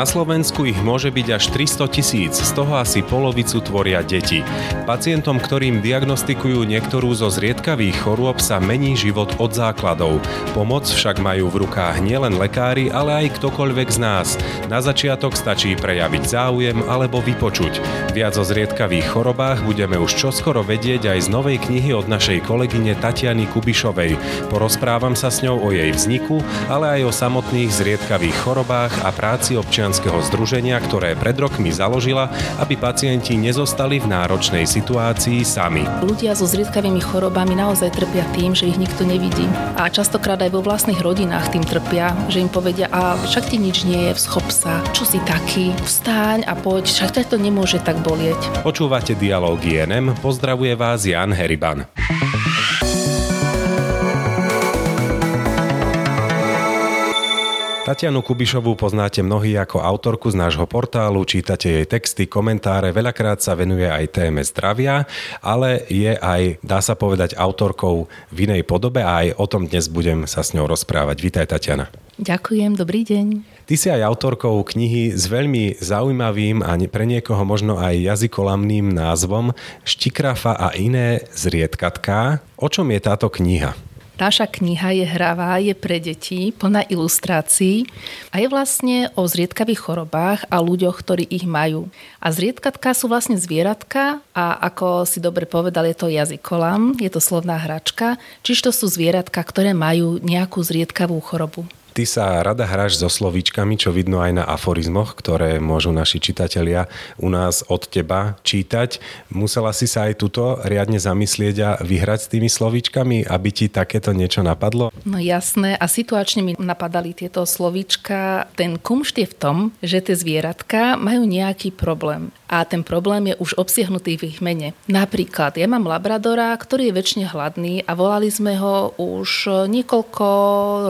Na Slovensku ich môže byť až 300 tisíc, z toho asi polovicu tvoria deti. Pacientom, ktorým diagnostikujú niektorú zo zriedkavých chorôb, sa mení život od základov. Pomoc však majú v rukách nielen lekári, ale aj ktokoľvek z nás. Na začiatok stačí prejaviť záujem alebo vypočuť. Viac o zriedkavých chorobách budeme už čoskoro vedieť aj z novej knihy od našej kolegyne Tatiany Kubišovej. Porozprávam sa s ňou o jej vzniku, ale aj o samotných zriedkavých chorobách a práci občanov občianskeho združenia, ktoré pred rokmi založila, aby pacienti nezostali v náročnej situácii sami. Ľudia so zriedkavými chorobami naozaj trpia tým, že ich nikto nevidí. A častokrát aj vo vlastných rodinách tým trpia, že im povedia, a však ti nič nie je, schop sa, čo si taký, vstáň a poď, však ťa to nemôže tak bolieť. Počúvate dialog INM, pozdravuje vás Jan Heriban. Tatianu Kubišovú poznáte mnohí ako autorku z nášho portálu, čítate jej texty, komentáre, veľakrát sa venuje aj téme zdravia, ale je aj, dá sa povedať, autorkou v inej podobe a aj o tom dnes budem sa s ňou rozprávať. Vítaj Tatiana. Ďakujem, dobrý deň. Ty si aj autorkou knihy s veľmi zaujímavým a pre niekoho možno aj jazykolamným názvom Štikrafa a iné zriedkatká. O čom je táto kniha? Naša kniha je hravá, je pre deti, plná ilustrácií a je vlastne o zriedkavých chorobách a ľuďoch, ktorí ich majú. A zriedkatka sú vlastne zvieratka a ako si dobre povedal, je to jazykolam, je to slovná hračka, čiže to sú zvieratka, ktoré majú nejakú zriedkavú chorobu. Ty sa rada hráš so slovíčkami, čo vidno aj na aforizmoch, ktoré môžu naši čitatelia u nás od teba čítať. Musela si sa aj tuto riadne zamyslieť a vyhrať s tými slovíčkami, aby ti takéto niečo napadlo? No jasné a situačne mi napadali tieto slovíčka. Ten kumšt je v tom, že tie zvieratka majú nejaký problém a ten problém je už obsiahnutý v ich mene. Napríklad, ja mám labradora, ktorý je väčšine hladný a volali sme ho už niekoľko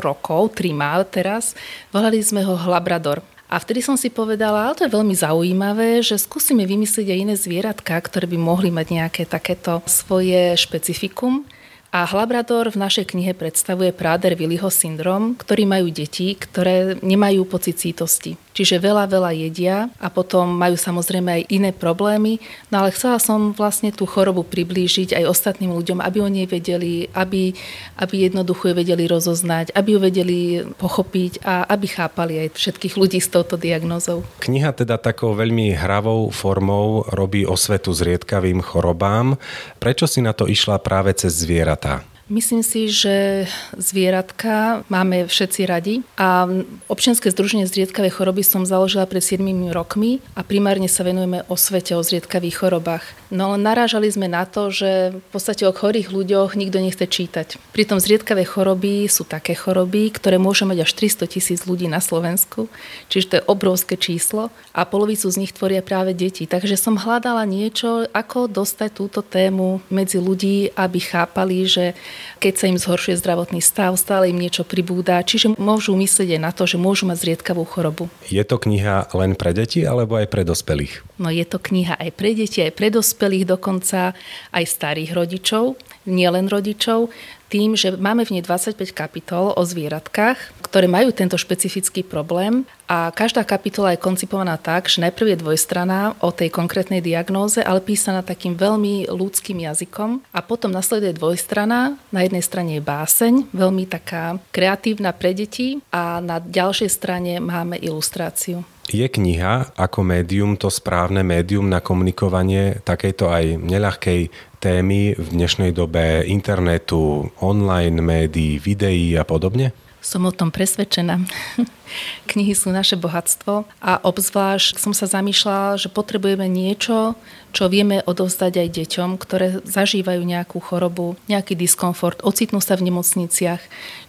rokov, tri má teraz, volali sme ho Labrador. A vtedy som si povedala, ale to je veľmi zaujímavé, že skúsime vymyslieť aj iné zvieratka, ktoré by mohli mať nejaké takéto svoje špecifikum. A Labrador v našej knihe predstavuje práder Willyho syndrom, ktorí majú deti, ktoré nemajú pocit sítosti. Čiže veľa, veľa jedia a potom majú samozrejme aj iné problémy. No ale chcela som vlastne tú chorobu priblížiť aj ostatným ľuďom, aby o nej vedeli, aby, aby jednoducho ju vedeli rozoznať, aby ju vedeli pochopiť a aby chápali aj všetkých ľudí s touto diagnózou. Kniha teda takou veľmi hravou formou robí osvetu zriedkavým chorobám. Prečo si na to išla práve cez zvieratá? Myslím si, že zvieratka máme všetci radi a občianske združenie zriedkavé choroby som založila pred 7 rokmi a primárne sa venujeme o svete, o zriedkavých chorobách. No len narážali sme na to, že v podstate o chorých ľuďoch nikto nechce čítať. Pritom zriedkavé choroby sú také choroby, ktoré môže mať až 300 tisíc ľudí na Slovensku, čiže to je obrovské číslo a polovicu z nich tvoria práve deti. Takže som hľadala niečo, ako dostať túto tému medzi ľudí, aby chápali, že keď sa im zhoršuje zdravotný stav, stále im niečo pribúda, čiže môžu myslieť aj na to, že môžu mať zriedkavú chorobu. Je to kniha len pre deti alebo aj pre dospelých? No je to kniha aj pre deti, aj pre dospelých, dokonca aj starých rodičov, nielen rodičov tým, že máme v nej 25 kapitol o zvieratkách, ktoré majú tento špecifický problém a každá kapitola je koncipovaná tak, že najprv je dvojstraná o tej konkrétnej diagnóze, ale písaná takým veľmi ľudským jazykom a potom nasleduje dvojstrana. Na jednej strane je báseň, veľmi taká kreatívna pre deti a na ďalšej strane máme ilustráciu. Je kniha ako médium to správne médium na komunikovanie takejto aj neľahkej témy v dnešnej dobe internetu, online médií, videí a podobne? Som o tom presvedčená. Knihy sú naše bohatstvo a obzvlášť som sa zamýšľala, že potrebujeme niečo, čo vieme odovzdať aj deťom, ktoré zažívajú nejakú chorobu, nejaký diskomfort, ocitnú sa v nemocniciach.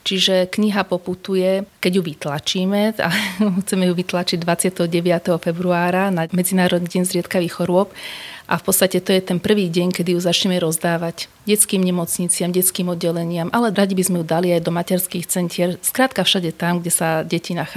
Čiže kniha poputuje, keď ju vytlačíme, a chceme ju vytlačiť 29. februára na Medzinárodný deň zriedkavých chorôb, a v podstate to je ten prvý deň, kedy ju začneme rozdávať detským nemocniciam, detským oddeleniam, ale radi by sme ju dali aj do materských centier, skrátka všade tam, kde sa deti nachádzajú.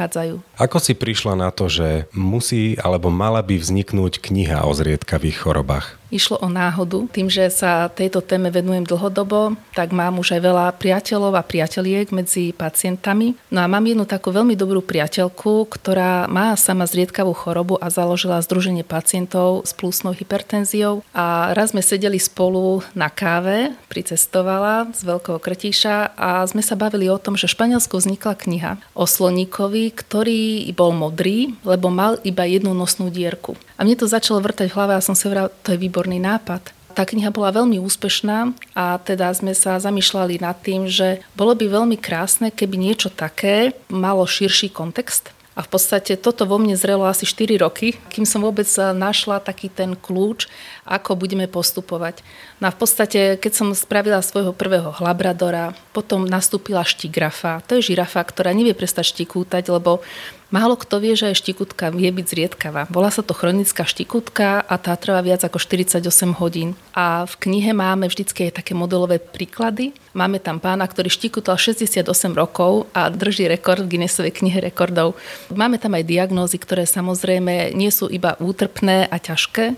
Ako si prišla na to, že musí alebo mala by vzniknúť kniha o zriedkavých chorobách? Išlo o náhodu. Tým, že sa tejto téme venujem dlhodobo, tak mám už aj veľa priateľov a priateľiek medzi pacientami. No a mám jednu takú veľmi dobrú priateľku, ktorá má sama zriedkavú chorobu a založila Združenie pacientov s plusnou hypertenziou. A raz sme sedeli spolu na káve, pricestovala z Veľkého Krtíša a sme sa bavili o tom, že v Španielsku vznikla kniha o sloníkovi, ktorý bol modrý, lebo mal iba jednu nosnú dierku. A mne to začalo vrtať v hlave a som si hovorila, to je výborný nápad. Tá kniha bola veľmi úspešná a teda sme sa zamýšľali nad tým, že bolo by veľmi krásne, keby niečo také malo širší kontext. A v podstate toto vo mne zrelo asi 4 roky, kým som vôbec našla taký ten kľúč, ako budeme postupovať. No a v podstate, keď som spravila svojho prvého labradora, potom nastúpila štigrafa. To je žirafa, ktorá nevie prestať štikútať, lebo Málo kto vie, že aj štikutka vie byť zriedkavá. Volá sa to chronická štikutka a tá trvá viac ako 48 hodín. A v knihe máme vždycky aj také modelové príklady. Máme tam pána, ktorý štikutal 68 rokov a drží rekord v Guinnessovej knihe rekordov. Máme tam aj diagnózy, ktoré samozrejme nie sú iba útrpné a ťažké,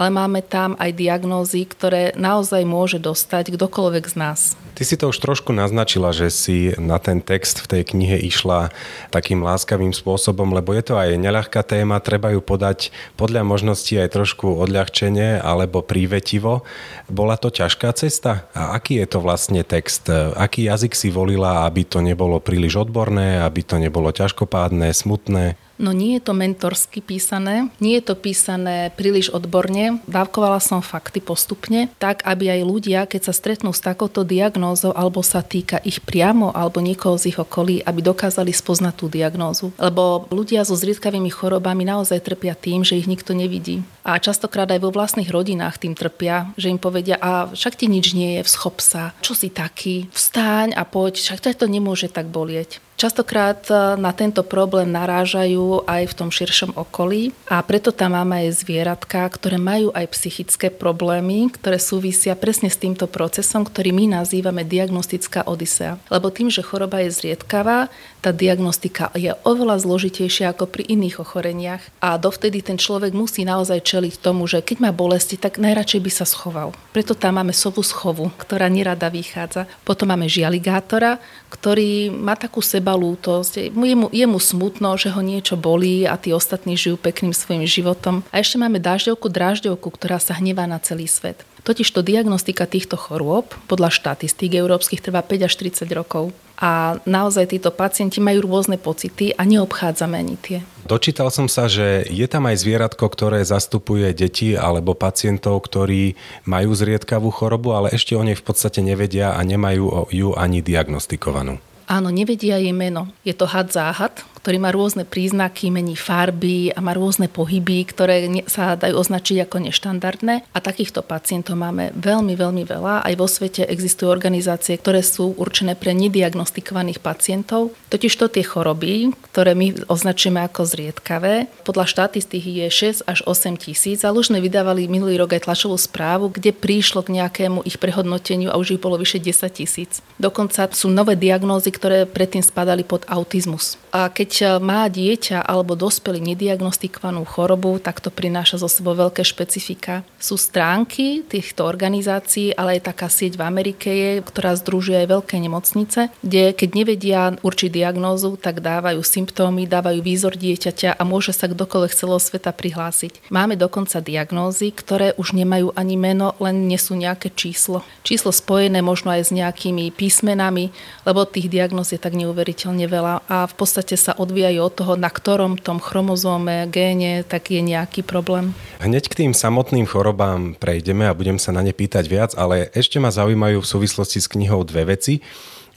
ale máme tam aj diagnózy, ktoré naozaj môže dostať kdokoľvek z nás. Ty si to už trošku naznačila, že si na ten text v tej knihe išla takým láskavým spôsobom, lebo je to aj neľahká téma, treba ju podať podľa možností aj trošku odľahčenie alebo prívetivo. Bola to ťažká cesta? A aký je to vlastne text? Aký jazyk si volila, aby to nebolo príliš odborné, aby to nebolo ťažkopádne, smutné? No nie je to mentorsky písané, nie je to písané príliš odborne. Dávkovala som fakty postupne, tak aby aj ľudia, keď sa stretnú s takouto diagnózou alebo sa týka ich priamo alebo niekoho z ich okolí, aby dokázali spoznať tú diagnózu. Lebo ľudia so zriedkavými chorobami naozaj trpia tým, že ich nikto nevidí. A častokrát aj vo vlastných rodinách tým trpia, že im povedia, a však ti nič nie je, vschop sa, čo si taký, vstáň a poď, však to nemôže tak bolieť. Častokrát e, na tento problém narážajú aj v tom širšom okolí a preto tam máme aj zvieratka, ktoré majú aj psychické problémy, ktoré súvisia presne s týmto procesom, ktorý my nazývame diagnostická odisea. Lebo tým, že choroba je zriedkavá, tá diagnostika je oveľa zložitejšia ako pri iných ochoreniach a dovtedy ten človek musí naozaj čeliť tomu, že keď má bolesti, tak najradšej by sa schoval. Preto tam máme sovu schovu, ktorá nerada vychádza. Potom máme žialigátora, ktorý má takú sebalútosť. Je mu, je mu smutno, že ho niečo bolí a tí ostatní žijú pekným svojim životom. A ešte máme dažďovku, drážďovku, ktorá sa hnevá na celý svet. Totižto diagnostika týchto chorôb podľa štatistík európskych trvá 5 až 30 rokov. A naozaj títo pacienti majú rôzne pocity a neobchádzame ani tie. Dočítal som sa, že je tam aj zvieratko, ktoré zastupuje deti alebo pacientov, ktorí majú zriedkavú chorobu, ale ešte o nej v podstate nevedia a nemajú ju ani diagnostikovanú. Áno, nevedia jej meno. Je to had záhad, ktorý má rôzne príznaky, mení farby a má rôzne pohyby, ktoré sa dajú označiť ako neštandardné. A takýchto pacientov máme veľmi, veľmi veľa. Aj vo svete existujú organizácie, ktoré sú určené pre nediagnostikovaných pacientov. Totiž to tie choroby, ktoré my označíme ako zriedkavé, podľa štatistík je 6 až 8 tisíc. A už sme vydávali minulý rok aj tlačovú správu, kde prišlo k nejakému ich prehodnoteniu a už ich bolo vyše 10 tisíc. Dokonca sú nové diagnózy, ktoré predtým spadali pod autizmus. A keď keď e, má dieťa alebo dospelý nediagnostikovanú chorobu, tak to prináša zo sebou veľké špecifika. Sú stránky týchto organizácií, ale aj taká sieť v Amerike je, ktorá združuje aj veľké nemocnice, kde keď nevedia určiť diagnózu, tak dávajú symptómy, dávajú výzor dieťaťa a môže sa kdokoľvek celého sveta prihlásiť. Máme dokonca diagnózy, ktoré už nemajú ani meno, len nesú nejaké číslo. Číslo spojené možno aj s nejakými písmenami, lebo tých diagnóz je tak neuveriteľne veľa a v podstate sa odvíjajú od toho, na ktorom tom chromozóme, géne, tak je nejaký problém. Hneď k tým samotným chorobám prejdeme a budem sa na ne pýtať viac, ale ešte ma zaujímajú v súvislosti s knihou dve veci.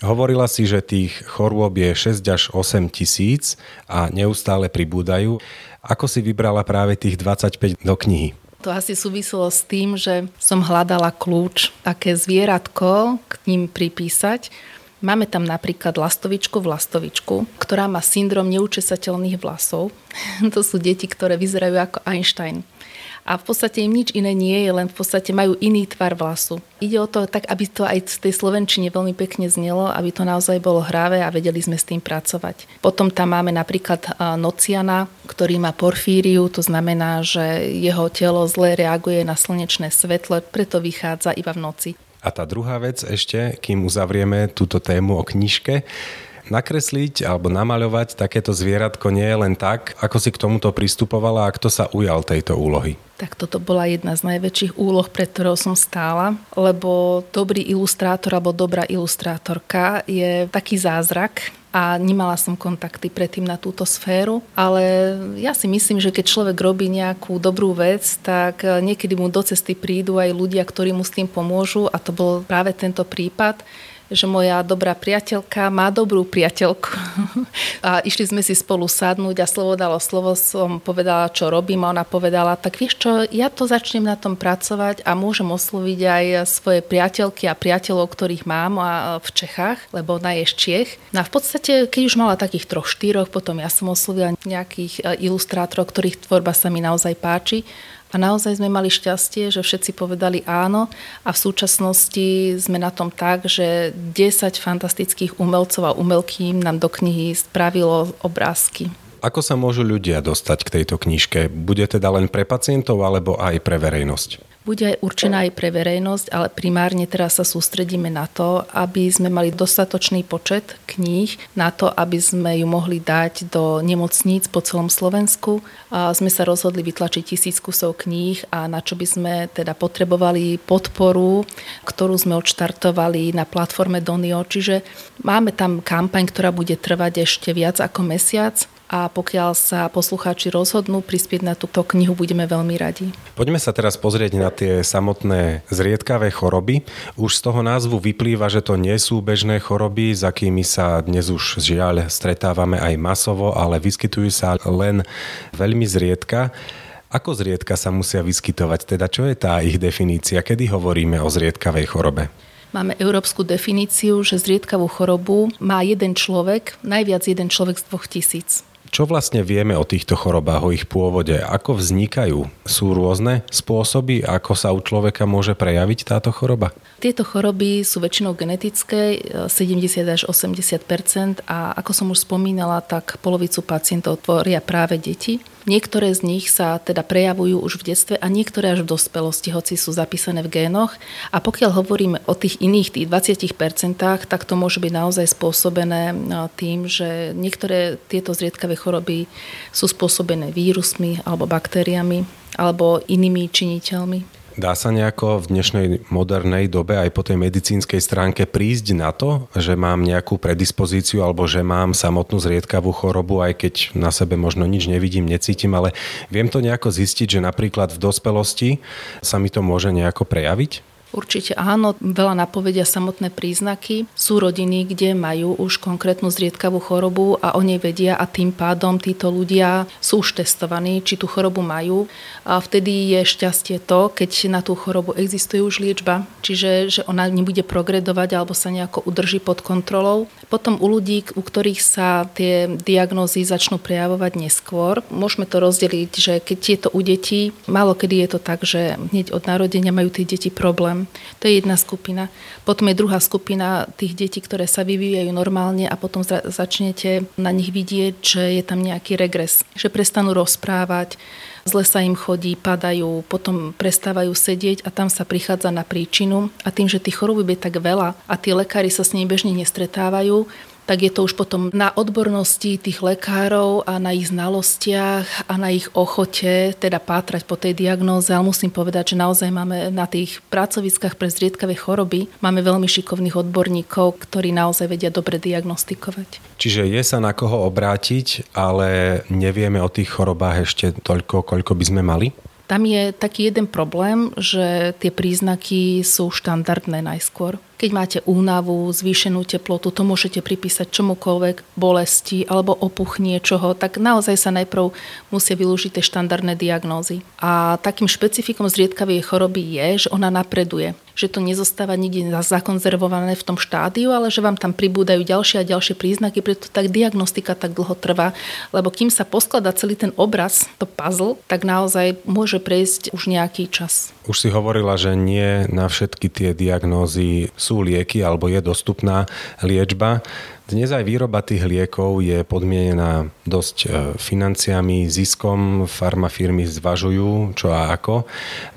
Hovorila si, že tých chorôb je 6 až 8 tisíc a neustále pribúdajú. Ako si vybrala práve tých 25 do knihy? To asi súviselo s tým, že som hľadala kľúč, aké zvieratko k ním pripísať. Máme tam napríklad lastovičku v lastovičku, ktorá má syndrom neučesateľných vlasov. to sú deti, ktoré vyzerajú ako Einstein. a v podstate im nič iné nie je, len v podstate majú iný tvar vlasu. Ide o to tak, aby to aj v tej slovenčine veľmi pekne znelo, aby to naozaj bolo hráve a vedeli sme s tým pracovať. Potom tam máme napríklad nociana, ktorý má porfíriu, to znamená, že jeho telo zle reaguje na slnečné svetlo, preto vychádza iba v noci. A tá druhá vec ešte, kým uzavrieme túto tému o knižke, nakresliť alebo namaľovať takéto zvieratko nie je len tak, ako si k tomuto pristupovala a kto sa ujal tejto úlohy. Tak toto bola jedna z najväčších úloh, pred ktorou som stála, lebo dobrý ilustrátor alebo dobrá ilustrátorka je taký zázrak, a nemala som kontakty predtým na túto sféru, ale ja si myslím, že keď človek robí nejakú dobrú vec, tak niekedy mu do cesty prídu aj ľudia, ktorí mu s tým pomôžu a to bol práve tento prípad že moja dobrá priateľka má dobrú priateľku. a išli sme si spolu sadnúť a slovo dalo slovo, som povedala, čo robím a ona povedala, tak vieš čo, ja to začnem na tom pracovať a môžem osloviť aj svoje priateľky a priateľov, ktorých mám v Čechách, lebo ona je z Čech. No a v podstate, keď už mala takých troch, štyroch, potom ja som oslovila nejakých e, ilustrátorov, ktorých tvorba sa mi naozaj páči a naozaj sme mali šťastie, že všetci povedali áno a v súčasnosti sme na tom tak, že 10 fantastických umelcov a umelkým nám do knihy spravilo obrázky. Ako sa môžu ľudia dostať k tejto knižke? Bude teda len pre pacientov alebo aj pre verejnosť? Bude určená aj pre verejnosť, ale primárne teraz sa sústredíme na to, aby sme mali dostatočný počet kníh na to, aby sme ju mohli dať do nemocníc po celom Slovensku. A sme sa rozhodli vytlačiť tisíc kusov kníh a na čo by sme teda potrebovali podporu, ktorú sme odštartovali na platforme Donio. Čiže máme tam kampaň, ktorá bude trvať ešte viac ako mesiac a pokiaľ sa poslucháči rozhodnú prispieť na túto knihu, budeme veľmi radi. Poďme sa teraz pozrieť na tie samotné zriedkavé choroby. Už z toho názvu vyplýva, že to nie sú bežné choroby, s akými sa dnes už žiaľ stretávame aj masovo, ale vyskytujú sa len veľmi zriedka. Ako zriedka sa musia vyskytovať? Teda čo je tá ich definícia? Kedy hovoríme o zriedkavej chorobe? Máme európsku definíciu, že zriedkavú chorobu má jeden človek, najviac jeden človek z dvoch tisíc. Čo vlastne vieme o týchto chorobách, o ich pôvode? Ako vznikajú? Sú rôzne spôsoby, ako sa u človeka môže prejaviť táto choroba? Tieto choroby sú väčšinou genetické, 70 až 80% a ako som už spomínala, tak polovicu pacientov tvoria práve deti. Niektoré z nich sa teda prejavujú už v detstve a niektoré až v dospelosti, hoci sú zapísané v génoch. A pokiaľ hovoríme o tých iných, tých 20%, tak to môže byť naozaj spôsobené no, tým, že niektoré tieto zriedkavé choroby sú spôsobené vírusmi alebo baktériami alebo inými činiteľmi. Dá sa nejako v dnešnej modernej dobe aj po tej medicínskej stránke prísť na to, že mám nejakú predispozíciu alebo že mám samotnú zriedkavú chorobu, aj keď na sebe možno nič nevidím, necítim, ale viem to nejako zistiť, že napríklad v dospelosti sa mi to môže nejako prejaviť? Určite áno, veľa napovedia samotné príznaky. Sú rodiny, kde majú už konkrétnu zriedkavú chorobu a o nej vedia a tým pádom títo ľudia sú už testovaní, či tú chorobu majú. A vtedy je šťastie to, keď na tú chorobu existuje už liečba, čiže že ona nebude progredovať alebo sa nejako udrží pod kontrolou. Potom u ľudí, u ktorých sa tie diagnózy začnú prejavovať neskôr, môžeme to rozdeliť, že keď je to u detí, málo kedy je to tak, že hneď od narodenia majú tie deti problém to je jedna skupina. Potom je druhá skupina tých detí, ktoré sa vyvíjajú normálne a potom začnete na nich vidieť, že je tam nejaký regres. Že prestanú rozprávať, zle sa im chodí, padajú, potom prestávajú sedieť a tam sa prichádza na príčinu. A tým, že tých chorób je tak veľa a tí lekári sa s nimi bežne nestretávajú, tak je to už potom na odbornosti tých lekárov a na ich znalostiach a na ich ochote teda pátrať po tej diagnóze. Ale musím povedať, že naozaj máme na tých pracoviskách pre zriedkavé choroby máme veľmi šikovných odborníkov, ktorí naozaj vedia dobre diagnostikovať. Čiže je sa na koho obrátiť, ale nevieme o tých chorobách ešte toľko, koľko by sme mali? Tam je taký jeden problém, že tie príznaky sú štandardné najskôr. Keď máte únavu, zvýšenú teplotu, to môžete pripísať čomukoľvek, bolesti alebo opuch niečoho, tak naozaj sa najprv musia vylúžiť tie štandardné diagnózy. A takým špecifikom zriedkavej choroby je, že ona napreduje. Že to nezostáva nikde zakonzervované v tom štádiu, ale že vám tam pribúdajú ďalšie a ďalšie príznaky, preto tak diagnostika tak dlho trvá, lebo kým sa poskladá celý ten obraz, to puzzle, tak naozaj môže prejsť už nejaký čas. Už si hovorila, že nie na všetky tie diagnózy sú lieky alebo je dostupná liečba. Dnes aj výroba tých liekov je podmienená dosť e, financiami, ziskom. Farmafirmy zvažujú čo a ako.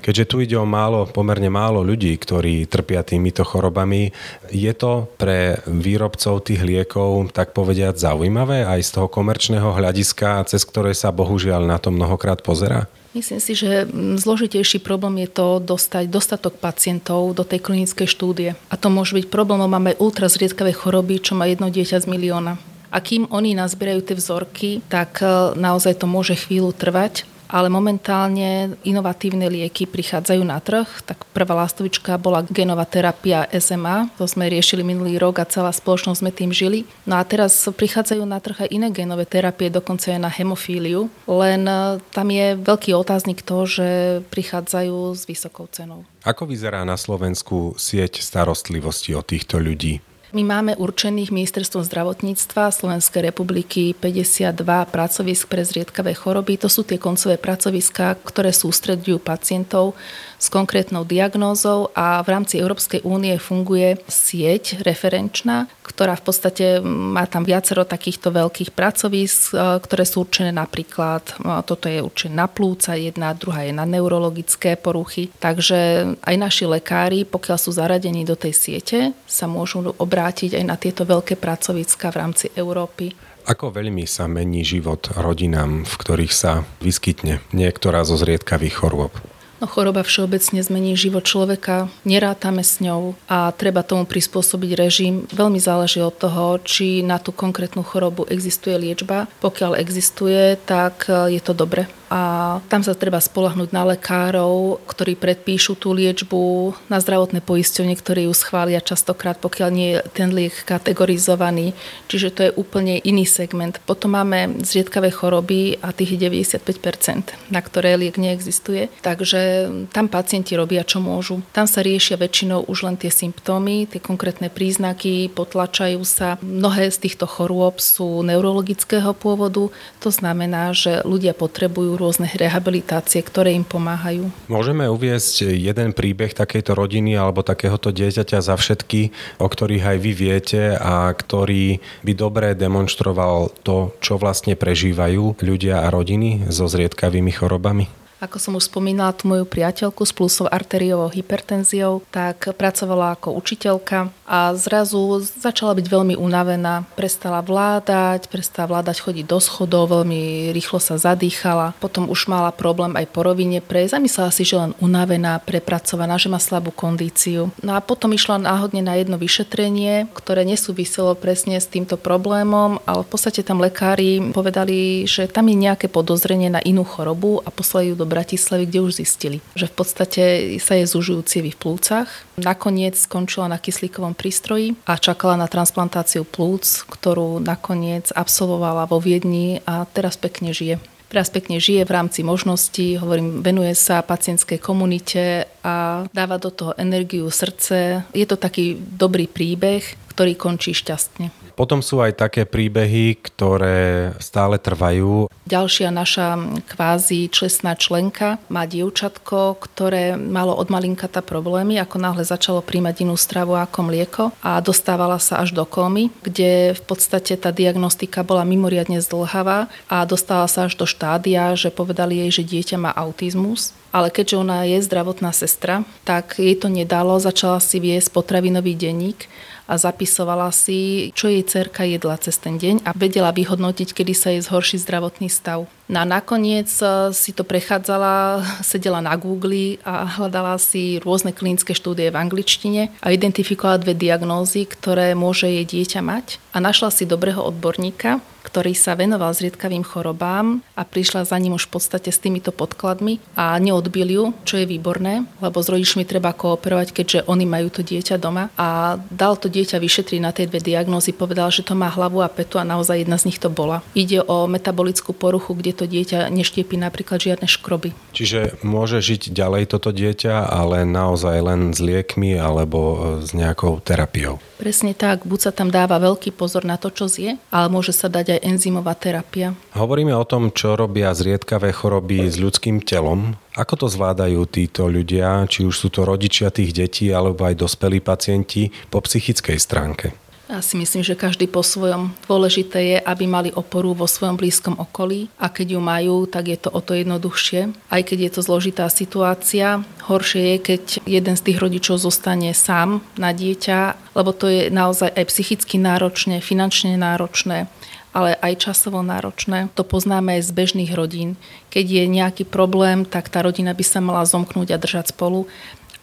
Keďže tu ide o málo, pomerne málo ľudí, ktorí trpia týmito chorobami, je to pre výrobcov tých liekov tak povediať zaujímavé aj z toho komerčného hľadiska, cez ktoré sa bohužiaľ na to mnohokrát pozera? Myslím si, že zložitejší problém je to dostať dostatok pacientov do tej klinickej štúdie. A to môže byť problémom, máme ultra choroby, čo má jedno dieťa z milióna. A kým oni nazbierajú tie vzorky, tak e, naozaj to môže chvíľu trvať ale momentálne inovatívne lieky prichádzajú na trh. Tak prvá lastovička bola genová terapia SMA, to sme riešili minulý rok a celá spoločnosť sme tým žili. No a teraz prichádzajú na trh aj iné genové terapie, dokonca aj na hemofíliu, len e, tam je veľký otáznik to, že prichádzajú s vysokou cenou. Ako vyzerá na Slovensku sieť starostlivosti o týchto ľudí? My máme určených ministerstvom zdravotníctva Slovenskej republiky 52 pracovisk pre zriedkavé choroby. To sú tie koncové pracoviská, ktoré sústredujú pacientov s konkrétnou diagnózou a v rámci Európskej únie funguje sieť referenčná, ktorá v podstate má tam viacero takýchto veľkých pracovísk, e, ktoré sú určené napríklad, e, toto je určené na plúca, jedna, druhá je na neurologické poruchy. Takže aj naši lekári, pokiaľ sú zaradení do tej siete, sa môžu obrátiť aj na tieto veľké pracoviska v rámci Európy. Ako veľmi sa mení život rodinám, v ktorých sa vyskytne niektorá zo zriedkavých chorôb? No choroba všeobecne zmení život človeka, nerátame s ňou a treba tomu prispôsobiť režim. Veľmi záleží od toho, či na tú konkrétnu chorobu existuje liečba. Pokiaľ existuje, tak je to dobre a tam sa treba spolahnúť na lekárov, ktorí predpíšu tú liečbu, na zdravotné poisťovne, ktoré ju schvália častokrát, pokiaľ nie je ten liek kategorizovaný. Čiže to je úplne iný segment. Potom máme zriedkavé choroby a tých 95%, na ktoré liek neexistuje. Takže tam pacienti robia, čo môžu. Tam sa riešia väčšinou už len tie symptómy, tie konkrétne príznaky, potlačajú sa. Mnohé z týchto chorôb sú neurologického pôvodu. To znamená, že ľudia potrebujú rôzne rehabilitácie, ktoré im pomáhajú. Môžeme uviesť jeden príbeh takejto rodiny alebo takéhoto dieťaťa za všetky, o ktorých aj vy viete a ktorý by dobre demonstroval to, čo vlastne prežívajú ľudia a rodiny so zriedkavými chorobami? Ako som už spomínala tú moju priateľku s plusou arteriovou hypertenziou, tak pracovala ako učiteľka a zrazu začala byť veľmi unavená. Prestala vládať, prestala vládať chodiť do schodov, veľmi rýchlo sa zadýchala. Potom už mala problém aj po rovine prejsť. Zamyslela si, že len unavená, prepracovaná, že má slabú kondíciu. No a potom išla náhodne na jedno vyšetrenie, ktoré nesúviselo presne s týmto problémom, ale v podstate tam lekári povedali, že tam je nejaké podozrenie na inú chorobu a poslali ju do Bratislavy, kde už zistili, že v podstate sa je zužujú cievy v plúcach. Nakoniec skončila na kyslíkovom prístroji a čakala na transplantáciu plúc, ktorú nakoniec absolvovala vo Viedni a teraz pekne žije. Teraz pekne žije v rámci možností, hovorím, venuje sa pacientskej komunite a dáva do toho energiu, srdce. Je to taký dobrý príbeh, ktorý končí šťastne. Potom sú aj také príbehy, ktoré stále trvajú. Ďalšia naša kvázi člesná členka má dievčatko, ktoré malo od malinkata problémy, ako náhle začalo príjmať inú stravu ako mlieko a dostávala sa až do komy, kde v podstate tá diagnostika bola mimoriadne zdlhavá a dostala sa až do štádia, že povedali jej, že dieťa má autizmus ale keďže ona je zdravotná sestra, tak jej to nedalo, začala si viesť potravinový denník a zapisovala si, čo jej cerka jedla cez ten deň a vedela vyhodnotiť, kedy sa jej zhorší zdravotný stav. No nakoniec e, si to prechádzala, sedela na Google a hľadala si rôzne klinické štúdie v angličtine a identifikovala dve diagnózy, ktoré môže jej dieťa mať a našla si dobrého odborníka, ktorý sa venoval zriedkavým chorobám a prišla za ním už v podstate s týmito podkladmi a neodbil ju, čo je výborné, lebo s rodičmi treba kooperovať, keďže oni majú to dieťa doma a dal to dieťa vyšetriť na tie dve diagnózy, povedal, že to má hlavu a petu a naozaj jedna z nich to bola. Ide o metabolickú poruchu, kde to dieťa neštiepí napríklad žiadne škroby. Čiže môže žiť ďalej toto dieťa, ale naozaj len s liekmi alebo s nejakou terapiou. Presne tak, buď sa tam dáva veľký pozor na to, čo zje, ale môže sa dať aj enzymová terapia. Hovoríme o tom, čo robia zriedkavé choroby s ľudským telom. Ako to zvládajú títo ľudia, či už sú to rodičia tých detí alebo aj dospelí pacienti po psychickej stránke? Ja si myslím, že každý po svojom. Dôležité je, aby mali oporu vo svojom blízkom okolí a keď ju majú, tak je to o to jednoduchšie. Aj keď je to zložitá situácia, horšie je, keď jeden z tých rodičov zostane sám na dieťa, lebo to je naozaj aj psychicky náročné, finančne náročné ale aj časovo náročné. To poznáme aj z bežných rodín. Keď je nejaký problém, tak tá rodina by sa mala zomknúť a držať spolu.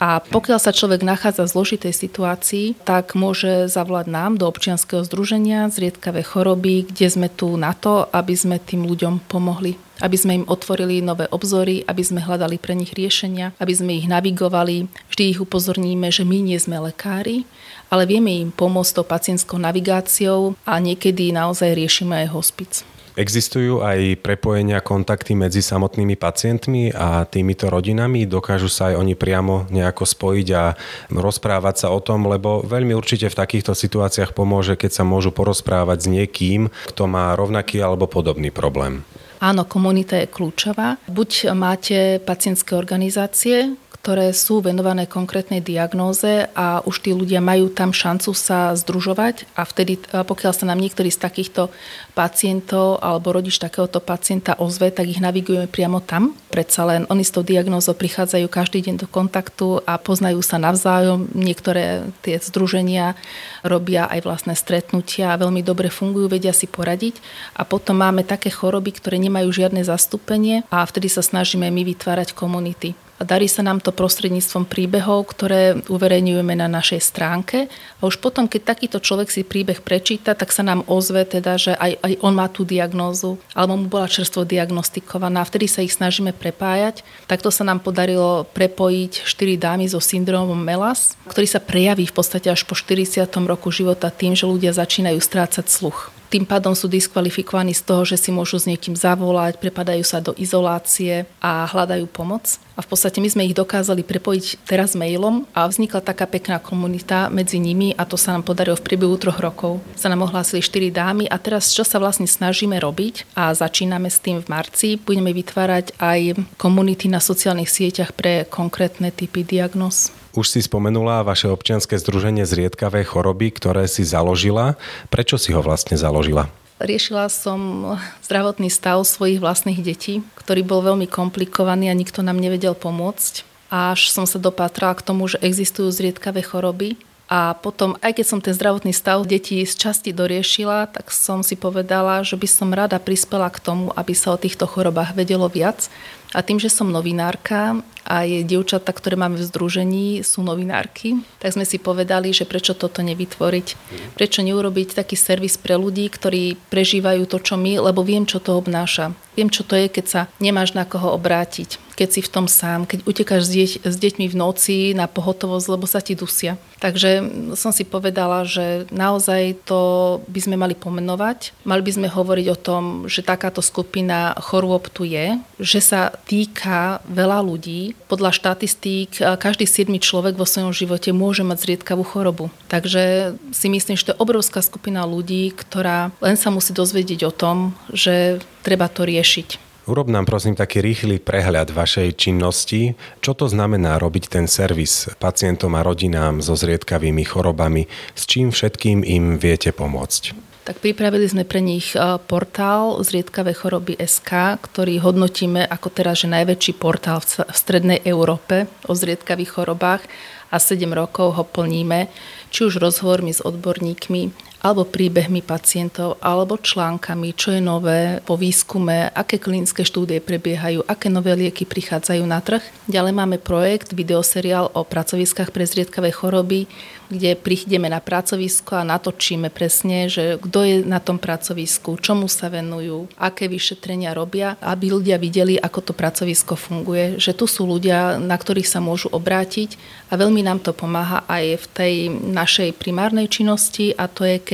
A pokiaľ sa človek nachádza v zložitej situácii, tak môže zavolať nám do občianskeho združenia zriedkavé choroby, kde sme tu na to, aby sme tým ľuďom pomohli. Aby sme im otvorili nové obzory, aby sme hľadali pre nich riešenia, aby sme ich navigovali. Vždy ich upozorníme, že my nie sme lekári, ale vieme im pomôcť tou pacientskou navigáciou a niekedy naozaj riešime aj hospic. Existujú aj prepojenia, kontakty medzi samotnými pacientmi a týmito rodinami? Dokážu sa aj oni priamo nejako spojiť a rozprávať sa o tom, lebo veľmi určite v takýchto situáciách pomôže, keď sa môžu porozprávať s niekým, kto má rovnaký alebo podobný problém. Áno, komunita je kľúčová. Buď máte pacientské organizácie, ktoré sú venované konkrétnej diagnóze a už tí ľudia majú tam šancu sa združovať a vtedy, pokiaľ sa nám niektorý z takýchto pacientov alebo rodič takéhoto pacienta ozve, tak ich navigujeme priamo tam. Predsa len oni s tou diagnózou prichádzajú každý deň do kontaktu a poznajú sa navzájom. Niektoré tie združenia robia aj vlastné stretnutia a veľmi dobre fungujú, vedia si poradiť. A potom máme také choroby, ktoré nemajú žiadne zastúpenie a vtedy sa snažíme my vytvárať komunity. A darí sa nám to prostredníctvom príbehov, ktoré uverejňujeme na našej stránke. A už potom, keď takýto človek si príbeh prečíta, tak sa nám ozve teda, že aj, aj on má tú diagnózu, alebo mu bola čerstvo diagnostikovaná. Vtedy sa ich snažíme prepájať. Takto sa nám podarilo prepojiť štyri dámy so syndromom MELAS, ktorý sa prejaví v podstate až po 40. roku života tým, že ľudia začínajú strácať sluch tým pádom sú diskvalifikovaní z toho, že si môžu s niekým zavolať, prepadajú sa do izolácie a hľadajú pomoc. A v podstate my sme ich dokázali prepojiť teraz mailom a vznikla taká pekná komunita medzi nimi a to sa nám podarilo v priebehu troch rokov. Sa nám ohlásili štyri dámy a teraz čo sa vlastne snažíme robiť a začíname s tým v marci, budeme vytvárať aj komunity na sociálnych sieťach pre konkrétne typy diagnóz. Už si spomenula vaše občianske združenie zriedkavé choroby, ktoré si založila. Prečo si ho vlastne založila? Riešila som zdravotný stav svojich vlastných detí, ktorý bol veľmi komplikovaný a nikto nám nevedel pomôcť. Až som sa dopatrala k tomu, že existujú zriedkavé choroby, a potom, aj keď som ten zdravotný stav detí z časti doriešila, tak som si povedala, že by som rada prispela k tomu, aby sa o týchto chorobách vedelo viac. A tým, že som novinárka a je dievčatá, ktoré máme v združení, sú novinárky, tak sme si povedali, že prečo toto nevytvoriť. Prečo neurobiť taký servis pre ľudí, ktorí prežívajú to, čo my, lebo viem, čo to obnáša. Viem, čo to je, keď sa nemáš na koho obrátiť keď si v tom sám, keď utekáš s, deť, s deťmi v noci na pohotovosť, lebo sa ti dusia. Takže som si povedala, že naozaj to by sme mali pomenovať. Mali by sme hovoriť o tom, že takáto skupina chorôb tu je, že sa týka veľa ľudí. Podľa štatistík každý siedmy človek vo svojom živote môže mať zriedkavú chorobu. Takže si myslím, že to je obrovská skupina ľudí, ktorá len sa musí dozvedieť o tom, že treba to riešiť. Urob nám prosím taký rýchly prehľad vašej činnosti. Čo to znamená robiť ten servis pacientom a rodinám so zriedkavými chorobami? S čím všetkým im viete pomôcť? Tak pripravili sme pre nich e, portál Zriedkavé choroby SK, ktorý hodnotíme ako teraz, že najväčší portál v strednej Európe o zriedkavých chorobách a 7 rokov ho plníme, či už rozhovormi s odborníkmi, alebo príbehmi pacientov, alebo článkami, čo je nové po výskume, aké klinické štúdie prebiehajú, aké nové lieky prichádzajú na trh. Ďalej máme projekt, videoseriál o pracoviskách pre zriedkavé choroby, kde prídeme na pracovisko a natočíme presne, že kto je na tom pracovisku, čomu sa venujú, aké vyšetrenia robia, aby ľudia videli, ako to pracovisko funguje, že tu sú ľudia, na ktorých sa môžu obrátiť a veľmi nám to pomáha aj v tej našej primárnej činnosti a to je, keď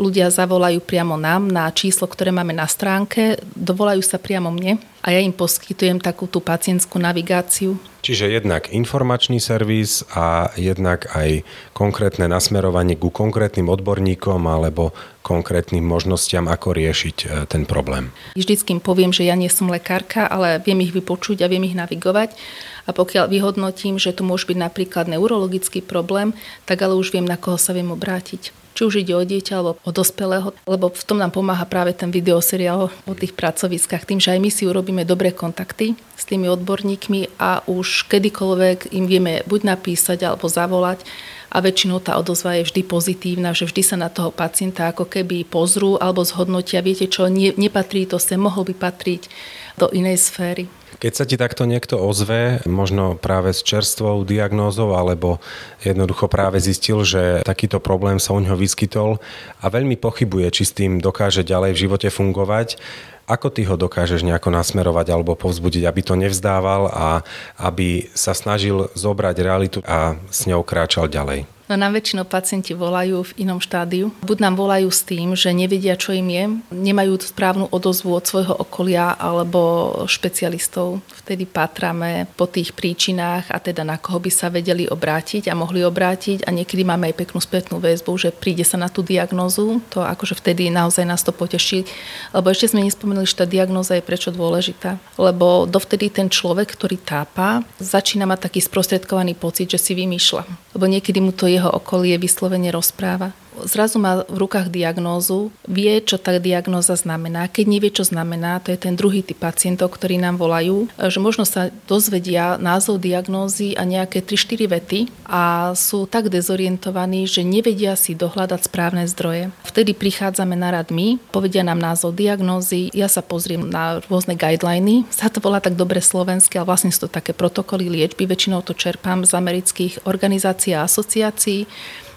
ľudia zavolajú priamo nám na číslo, ktoré máme na stránke, dovolajú sa priamo mne a ja im poskytujem takú tú pacientskú navigáciu. Čiže jednak informačný servis a jednak aj konkrétne nasmerovanie ku konkrétnym odborníkom alebo konkrétnym možnostiam, ako riešiť e, ten problém. Vždycky im poviem, že ja nie som lekárka, ale viem ich vypočuť a viem ich navigovať. A pokiaľ vyhodnotím, že to môže byť napríklad neurologický problém, tak ale už viem, na koho sa viem obrátiť či už ide o dieťa alebo o dospelého, lebo v tom nám pomáha práve ten videoseriál o tých pracoviskách, tým, že aj my si urobíme dobré kontakty s tými odborníkmi a už kedykoľvek im vieme buď napísať alebo zavolať a väčšinou tá odozva je vždy pozitívna, že vždy sa na toho pacienta ako keby pozrú alebo zhodnotia, viete čo, nie, nepatrí to sem, mohol by patriť do inej sféry. Keď sa ti takto niekto ozve, možno práve s čerstvou diagnózou, alebo jednoducho práve zistil, že takýto problém sa u neho vyskytol a veľmi pochybuje, či s tým dokáže ďalej v živote fungovať, ako ty ho dokážeš nejako nasmerovať alebo povzbudiť, aby to nevzdával a aby sa snažil zobrať realitu a s ňou kráčal ďalej? No nám väčšinou pacienti volajú v inom štádiu. Buď nám volajú s tým, že nevedia, čo im je, nemajú správnu odozvu od svojho okolia alebo špecialistov. Vtedy patrame po tých príčinách a teda na koho by sa vedeli obrátiť a mohli obrátiť a niekedy máme aj peknú spätnú väzbu, že príde sa na tú diagnózu. To akože vtedy naozaj nás to poteší. Lebo ešte sme nespomenuli, že tá diagnóza je prečo dôležitá. Lebo dovtedy ten človek, ktorý tápa, začína mať taký sprostredkovaný pocit, že si vymýšľa. Lebo niekedy mu to jeho okolie vyslovene rozpráva zrazu má v rukách diagnózu, vie, čo tá diagnóza znamená. Keď nevie, čo znamená, to je ten druhý typ pacientov, ktorí nám volajú, že možno sa dozvedia názov diagnózy a nejaké 3-4 vety a sú tak dezorientovaní, že nevedia si dohľadať správne zdroje. Vtedy prichádzame na rad my, povedia nám názov diagnózy, ja sa pozriem na rôzne guideliny, sa to volá tak dobre slovenské, ale vlastne sú to také protokoly liečby, väčšinou to čerpám z amerických organizácií a asociácií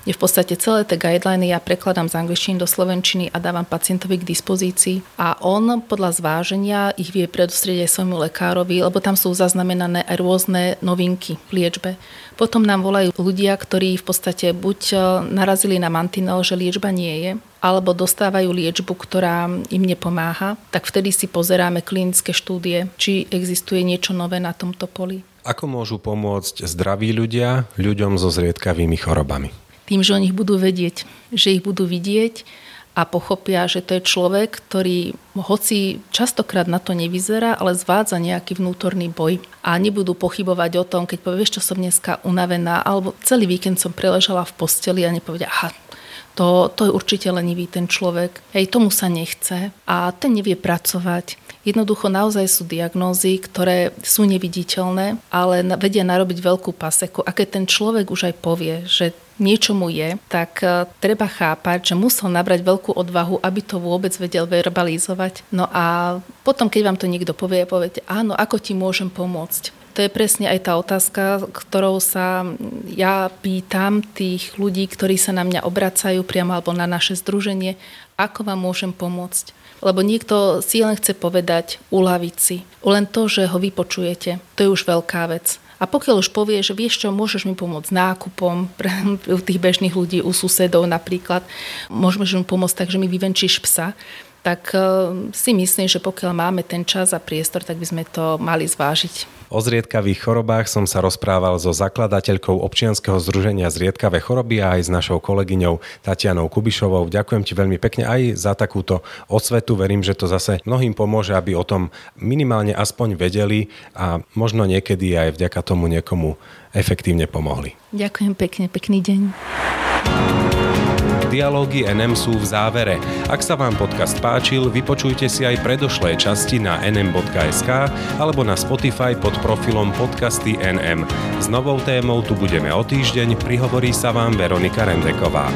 je v podstate celé tie guideliny ja prekladám z angličtiny do slovenčiny a dávam pacientovi k dispozícii a on podľa zváženia ich vie predostrieť aj svojmu lekárovi, lebo tam sú zaznamenané aj rôzne novinky v liečbe. Potom nám volajú ľudia, ktorí v podstate buď e, narazili na mantinel, že liečba nie je, alebo dostávajú liečbu, ktorá im nepomáha, tak vtedy si pozeráme klinické štúdie, či existuje niečo nové na tomto poli. Ako môžu pomôcť zdraví ľudia ľuďom so zriedkavými chorobami? Tým, že oni budú vedieť, že ich budú vidieť a pochopia, že to je človek, ktorý hoci častokrát na to nevyzerá, ale zvádza nejaký vnútorný boj. A nebudú pochybovať o tom, keď povieš, čo som dneska unavená, alebo celý víkend som preležala v posteli a nepovedia, aha, to, to je určite lenivý ten človek. Hej, tomu sa nechce a ten nevie pracovať. Jednoducho naozaj sú diagnózy, ktoré sú neviditeľné, ale vedia narobiť veľkú paseku. A keď ten človek už aj povie, že niečo mu je, tak e, treba chápať, že musel nabrať veľkú odvahu, aby to vôbec vedel verbalizovať. No a potom, keď vám to niekto povie, poviete, áno, ako ti môžem pomôcť? To je presne aj tá otázka, ktorou sa ja pýtam tých ľudí, ktorí sa na mňa obracajú priamo alebo na naše združenie, ako vám môžem pomôcť. Lebo niekto si len chce povedať, uľaviť si. Len to, že ho vypočujete, to je už veľká vec. A pokiaľ už povie, že vieš čo, môžeš mi pomôcť nákupom pre tých bežných ľudí, u susedov napríklad, môžeš mu pomôcť tak, že mi vyvenčíš psa, tak eh, si myslím, že pokiaľ máme ten čas a priestor, tak by sme to mali zvážiť. O zriedkavých chorobách som sa rozprával so zakladateľkou občianskeho združenia Zriedkavé choroby a aj s našou kolegyňou Tatianou Kubišovou. Ďakujem ti veľmi pekne aj za takúto osvetu. Verím, že to zase mnohým pomôže, aby o tom minimálne aspoň vedeli a možno niekedy aj vďaka tomu niekomu efektívne pomohli. Ďakujem pekne, pekný deň. Dialógy NM sú v závere. Ak sa vám podcast páčil, vypočujte si aj predošlé časti na nm.sk alebo na Spotify pod profilom podcasty NM. S novou témou tu budeme o týždeň, prihovorí sa vám Veronika Rendeková.